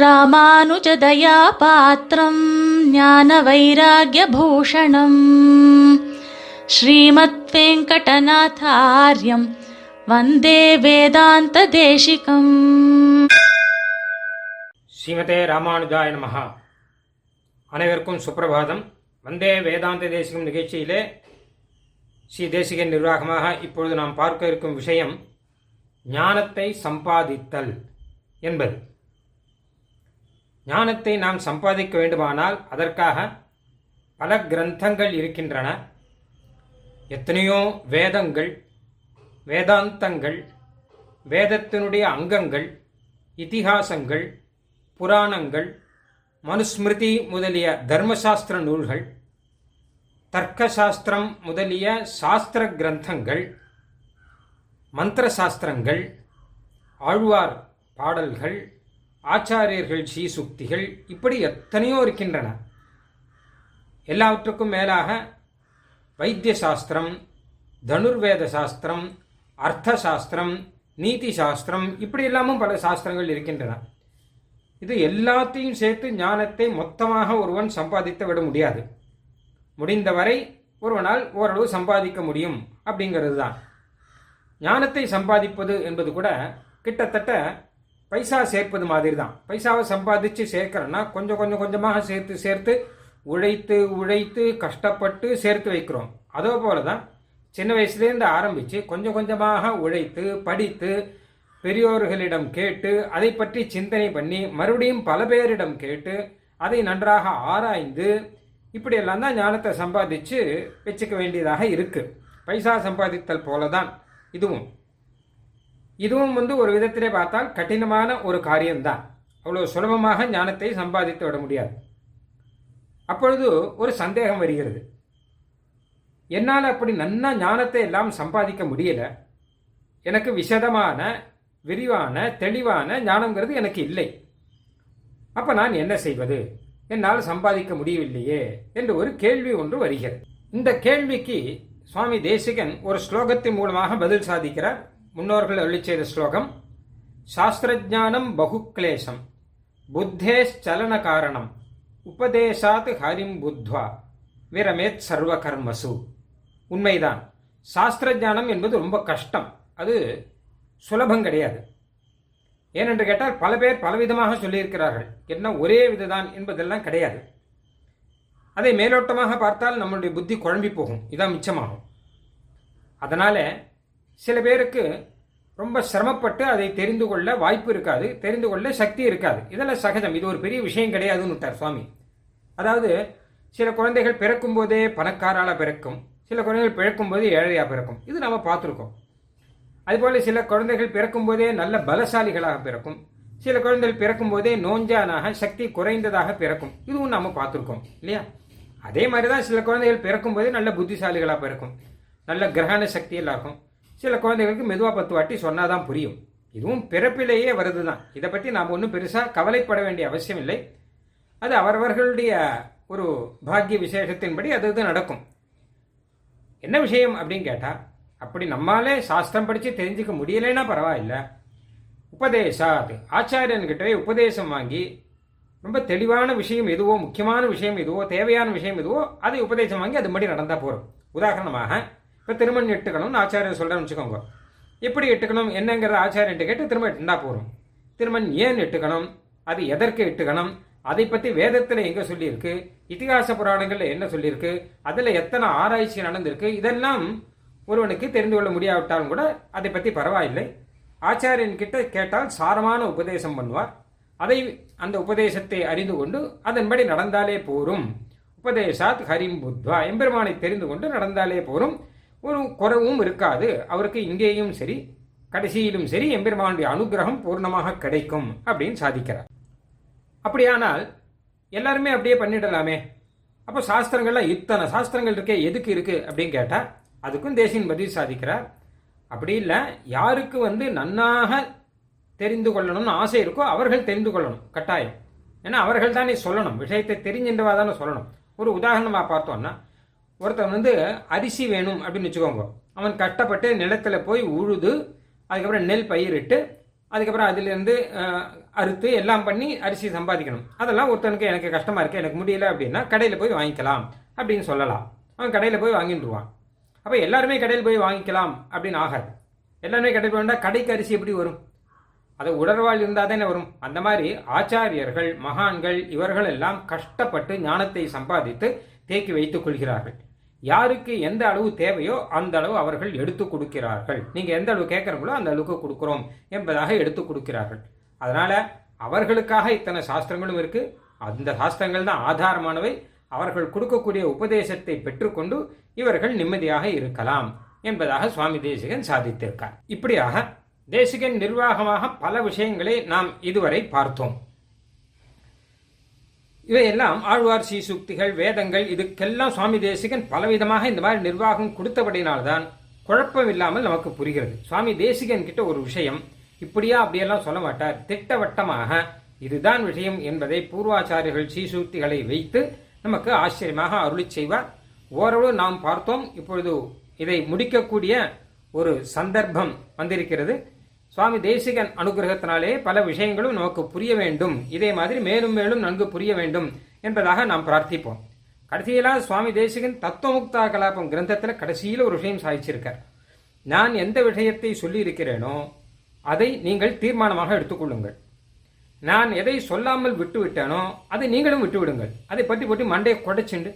ராமானுஜதயாபாத்திரம் ஞான வைராகியபூஷணம் ஸ்ரீமத் வெங்கடநாதாரியம் வந்தே வேதாந்த தேசிகம் ஸ்ரீமதே ராமானுஜாய நமஹா அனைவருக்கும் சுப்பிரபாதம். வந்தே வேதாந்த தேசிகம் நிகழ்ச்சியிலே ஸ்ரீ தேசிகன் நிர்வாகமாக இப்பொழுது நாம் பார்க்க இருக்கும் விஷயம் ஞானத்தை சம்பாதித்தல் என்பது. ஞானத்தை நாம் சம்பாதிக்க வேண்டுமானால் அதற்காக பல கிரந்தங்கள் இருக்கின்றன. எத்தனையோ வேதங்கள் வேதாந்தங்கள் வேதத்தினுடைய அங்கங்கள் இதிகாசங்கள் புராணங்கள் மனுஸ்மிருதி முதலிய தர்மசாஸ்திர நூல்கள் தர்க்கசாஸ்திரம் முதலிய சாஸ்திர கிரந்தங்கள் மந்திர சாஸ்திரங்கள் ஆழ்வார் பாடல்கள் ஆச்சாரியர்கள் சீசுக்திகள் இப்படி எத்தனையோ இருக்கின்றன. எல்லாவற்றுக்கும் மேலாக வைத்திய சாஸ்திரம் தனுர்வேத சாஸ்திரம் அர்த்த சாஸ்திரம் நீதி சாஸ்திரம் இப்படி எல்லாமும் பல சாஸ்திரங்கள் இருக்கின்றன. இது எல்லாத்தையும் சேர்த்து ஞானத்தை மொத்தமாக ஒருவன் சம்பாதித்து விட முடியாது. முடிந்தவரை ஒருவனால் ஓரளவு சம்பாதிக்க முடியும் அப்படிங்கிறது தான் ஞானத்தை சம்பாதிப்பது என்பது கூட கிட்டத்தட்ட பைசா சேர்ப்பது மாதிரி தான் பைசாவை சம்பாதிச்சு சேர்க்கிறோன்னா கொஞ்சம் கொஞ்சம் கொஞ்சமாக சேர்த்து சேர்த்து உழைத்து உழைத்து கஷ்டப்பட்டு சேர்த்து வைக்கிறோம். அதே போல தான் சின்ன வயசுலேருந்து ஆரம்பித்து கொஞ்சம் கொஞ்சமாக உழைத்து படித்து பெரியோர்களிடம் கேட்டு அதை பற்றி சிந்தனை பண்ணி மறுபடியும் பல பேரிடம் கேட்டு அதை நன்றாக ஆராய்ந்து இப்படியெல்லாம் தான் ஞானத்தை சம்பாதிச்சு வச்சுக்க வேண்டியதாக இருக்கு. பைசா சம்பாதித்தல் போல தான் இதுவும். இதுவும் வந்து ஒரு விதத்திலே பார்த்தால் கடினமான ஒரு காரியம்தான். அவ்வளோ சுலபமாக ஞானத்தை சம்பாதித்து விட முடியாது. அப்பொழுது ஒரு சந்தேகம் வருகிறது. என்னால் அப்படி நன்னா ஞானத்தை எல்லாம் சம்பாதிக்க முடியல. எனக்கு விசதமான விரிவான தெளிவான ஞானங்கிறது எனக்கு இல்லை. அப்ப நான் என்ன செய்வது? என்னால் சம்பாதிக்க முடியவில்லையே என்று ஒரு கேள்வி ஒன்று வருகிறது. இந்த கேள்விக்கு சுவாமி தேசிகன் ஒரு ஸ்லோகத்தின் மூலமாக பதில் சாதிக்கிறார். முன்னோர்கள் அருளி செய்த ஸ்லோகம் சாஸ்திரஜானம் பகுக்லேசம் புத்தேச்சலன காரணம் உபதேசாத் ஹரிம் புத்வா விரமேத் சர்வ கர்மசு உண்மைதான். சாஸ்திர ஞானம் என்பது ரொம்ப கஷ்டம். அது சுலபம் கிடையாது. ஏனென்று கேட்டால் பல பேர் பலவிதமாக சொல்லியிருக்கிறார்கள். என்ன ஒரே விததான் என்பதெல்லாம் கிடையாது. அதை மேலோட்டமாக பார்த்தால் நம்மளுடைய புத்தி குழம்பி போகும். இதான் மிச்சமாகும். அதனால சில பேருக்கு ரொம்ப சிரமப்பட்டு அதை தெரிந்து கொள்ள வாய்ப்பு இருக்காது தெரிந்து கொள்ள சக்தி இருக்காது. இதெல்லாம் சகஜம். இது ஒரு பெரிய விஷயம் கிடையாதுன்னு விட்டார் சுவாமி. அதாவது சில குழந்தைகள் பிறக்கும் போதே பணக்காரால பிறக்கும் சில குழந்தைகள் பிறக்கும் போது ஏழையா பிறக்கும். இது நம்ம பார்த்துருக்கோம். அதுபோல சில குழந்தைகள் பிறக்கும் போதே நல்ல பலசாலிகளாக பிறக்கும் சில குழந்தைகள் பிறக்கும் போதே நோஞ்சானாக சக்தி குறைந்ததாக பிறக்கும். இதுவும் நம்ம பார்த்துருக்கோம் இல்லையா? அதே மாதிரி தான் சில குழந்தைகள் பிறக்கும் போதே நல்ல புத்திசாலிகளாக பிறக்கும் நல்ல கிரகண சக்தி எல்லாம் இருக்கும். சில குழந்தைகளுக்கு மெதுவா பத்து வாட்டி சொன்னாதான் புரியும். இதுவும் பிறப்பிலேயே வருது தான் இதை பற்றி நாம் ஒன்றும் பெருசாக கவலைப்பட வேண்டிய அவசியம் இல்லை. அது அவரவர்களுடைய ஒரு பாக்கிய விசேஷத்தின்படி அது இது நடக்கும். என்ன விஷயம் அப்படின்னு கேட்டா அப்படி நம்மாலே சாஸ்திரம் படிச்சு தெரிஞ்சுக்க முடியலைன்னா பரவாயில்ல. உபதேசாத். ஆச்சாரியன்கிட்ட உபதேசம் வாங்கி ரொம்ப தெளிவான விஷயம் எதுவோ முக்கியமான விஷயம் எதுவோ தேவையான விஷயம் எதுவோ அதை உபதேசம் வாங்கி அது மாதிரி நடந்தா போறோம். உதாரணமாக இப்போ திருமணம் எட்டுக்கணும்னு ஆச்சாரியர் சொல்கிறேன்னு வச்சுக்கோங்க. எப்படி எட்டுக்கணும் என்னங்கிறத ஆச்சாரியன்ட்டு கேட்டு திரும்ப எட்டுண்டா போகிறோம் திருமண் ஏன் எட்டுக்கணும்? அது எதற்கு எட்டுக்கணும்? அதை பற்றி வேதத்தில் எங்கே சொல்லியிருக்கு? இதிகாச புராணங்களில் என்ன சொல்லியிருக்கு? அதில் எத்தனை ஆராய்ச்சி நடந்திருக்கு? இதெல்லாம் ஒருவனுக்கு தெரிந்து கொள்ள முடியாவிட்டாலும் கூட அதை பற்றி பரவாயில்லை. ஆச்சாரியன் கிட்ட கேட்டால் சாரமான உபதேசம் பண்ணுவார். அதை அந்த உபதேசத்தை அறிந்து கொண்டு அதன்படி நடந்தாலே போரும். உபதேசாத் ஹரிம் புத்வா. எம்பெருமானை தெரிந்து கொண்டு நடந்தாலே போரும். ஒரு குறவும் இருக்காது. அவருக்கு இங்கேயும் சரி கடைசியிலும் சரி எம்பெருமானுடைய அனுகிரகம் பூர்ணமாக கிடைக்கும் அப்படின்னு சாதிக்கிறார். அப்படியானால் எல்லாருமே அப்படியே பண்ணிடலாமே? அப்போ சாஸ்திரங்கள்லாம் இத்தனை சாஸ்திரங்கள் இருக்கே எதுக்கு இருக்கு அப்படின்னு கேட்டால் அதுக்கும் தேசியின் பதில் சாதிக்கிறார். அப்படி இல்லை யாருக்கு வந்து நன்னாக தெரிந்து கொள்ளணும்னு ஆசை இருக்கோ அவர்கள் தெரிந்து கொள்ளணும். கட்டாயம். ஏன்னா அவர்கள் தானே சொல்லணும். விஷயத்தை தெரிஞ்சின்றவா தானே சொல்லணும். ஒரு உதாரணமாக பார்த்தோம்னா ஒருத்தன் வந்து அரிசி வேணும் அப்படின்னு வச்சுக்கோங்க. அவன் கஷ்டப்பட்டு நிலத்துல போய் உழுது அதுக்கப்புறம் நெல் பயிரிட்டு அதுக்கப்புறம் அதுலேருந்து அறுத்து எல்லாம் பண்ணி அரிசி சம்பாதிக்கணும். அதெல்லாம் ஒருத்தனுக்கு எனக்கு கஷ்டமா இருக்கு எனக்கு முடியல அப்படின்னா கடையில் போய் வாங்கிக்கலாம் அப்படின்னு சொல்லலாம். அவன் கடையில் போய் வாங்கிட்டுருவான் அப்போ எல்லாருமே கடையில் போய் வாங்கிக்கலாம் அப்படின்னு ஆகாது. எல்லாருமே கடையில் போய் கடைக்கு அரிசி எப்படி வரும்? அது உடற்வாள் இருந்தால் தானே வரும். அந்த மாதிரி ஆச்சாரியர்கள் மகான்கள் இவர்கள் எல்லாம் கஷ்டப்பட்டு ஞானத்தை சம்பாதித்து தேக்கி வைத்துக் கொள்கிறார்கள். யாருக்கு எந்த அளவு தேவையோ அந்த அளவு அவர்கள் எடுத்து கொடுக்கிறார்கள். நீங்க எந்த அளவு கேட்கறீங்களோ அந்த அளவுக்கு கொடுக்கிறோம் என்பதாக எடுத்து கொடுக்கிறார்கள். அதனால அவர்களுக்காக இத்தனை சாஸ்திரங்களும் இருக்கு. அந்த சாஸ்திரங்கள் தான் ஆதாரமானவை. அவர்கள் கொடுக்கக்கூடிய உபதேசத்தை பெற்றுக்கொண்டு இவர்கள் நிம்மதியாக இருக்கலாம் என்பதாக சுவாமி தேசிகன் சாதித்திருக்கார். இப்படியாக தேசிகன் நிர்வாகமாக பல விஷயங்களை நாம் இதுவரை பார்த்தோம். இவையெல்லாம் ஆழ்வார் சீசுக்திகள் வேதங்கள் இதுக்கெல்லாம் சுவாமி தேசிகன் பலவிதமாக இந்த மாதிரி நிர்வாகம் கொடுத்தபடினால்தான் குழப்பம் இல்லாமல் நமக்கு புரிகிறது. சுவாமி தேசிகன் கிட்ட ஒரு விஷயம் இப்படியா அப்படியெல்லாம் சொல்ல மாட்டார். திட்டவட்டமாக இதுதான் விஷயம் என்பதை பூர்வாச்சாரியர்கள் சீசூக்திகளை வைத்து நமக்கு ஆச்சரியமாக அருளி செய்வார். ஓரளவு நாம் பார்த்தோம் இப்பொழுது இதை முடிக்கக்கூடிய ஒரு சந்தர்ப்பம் வந்திருக்கிறது. சுவாமி தேசிகன் அனுகிரகத்தினாலே பல விஷயங்களும் நமக்கு புரிய வேண்டும். இதே மாதிரி மேலும் மேலும் நன்கு புரிய வேண்டும் என்பதாக நாம் பிரார்த்திப்போம். கடைசியெல்லாம் சுவாமி தேசிகன் தத்துவமுக்தா கலாபம் கிரந்தத்தில் கடைசியில் ஒரு விஷயம் சாதிச்சிருக்கார். நான் எந்த விஷயத்தை சொல்லி இருக்கிறேனோ அதை நீங்கள் தீர்மானமாக எடுத்துக்கொள்ளுங்கள். நான் எதை சொல்லாமல் விட்டு விட்டேனோ அதை நீங்களும் விட்டு விடுங்கள் அதை பற்றி பற்றி மண்டையை குடைச்சிண்டு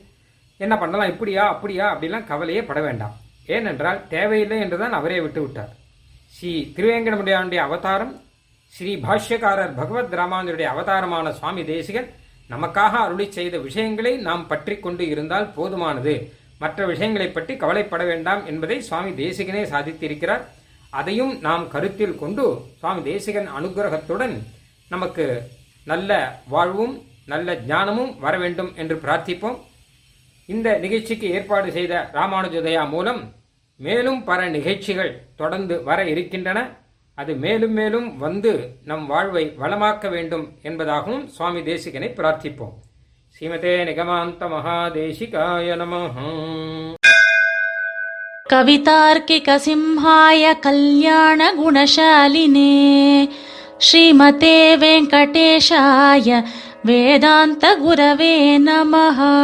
என்ன பண்ணலாம்? இப்படியா? அப்படியா? அப்படிலாம் கவலையே பட வேண்டாம். ஏனென்றால் தேவையில்லை என்றுதான் அவரே விட்டு விட்டார் ஸ்ரீ திருவேங்கடமுடியானுடைய அவதாரம் ஸ்ரீ பாஷ்யக்காரர் பகவத் ராமானுடைய அவதாரமான சுவாமி தேசிகன் நமக்காக அருளி செய்த விஷயங்களை நாம் பற்றி கொண்டு இருந்தால் போதுமானது. மற்ற விஷயங்களை பற்றி கவலைப்பட வேண்டாம் என்பதை சுவாமி தேசிகனே சாதித்திருக்கிறார். அதையும் நாம் கருத்தில் கொண்டு சுவாமி தேசிகன் அனுகிரகத்துடன் நமக்கு நல்ல வாழ்வும் நல்ல ஞானமும் வர வேண்டும் என்று பிரார்த்திப்போம். இந்த நிகழ்ச்சிக்கு ஏற்பாடு செய்த ராமானுஜதயா மூலம் மேலும் பல நிகழ்ச்சிகள் தொடர்ந்து வர இருக்கின்றன. அது மேலும் மேலும் வந்து நம் வாழ்வை வளமாக்க வேண்டும் என்பதாகவும் சுவாமி தேசிகனை பிரார்த்திப்போம். ஸ்ரீமதே நிகமாந்த மகாதேசிகாய நம கவிதார்க்கிக சிம்ஹாய கல்யாண குணசாலினே. ஸ்ரீமதே வெங்கடேஷாய வேதாந்த குரவே நமஹா.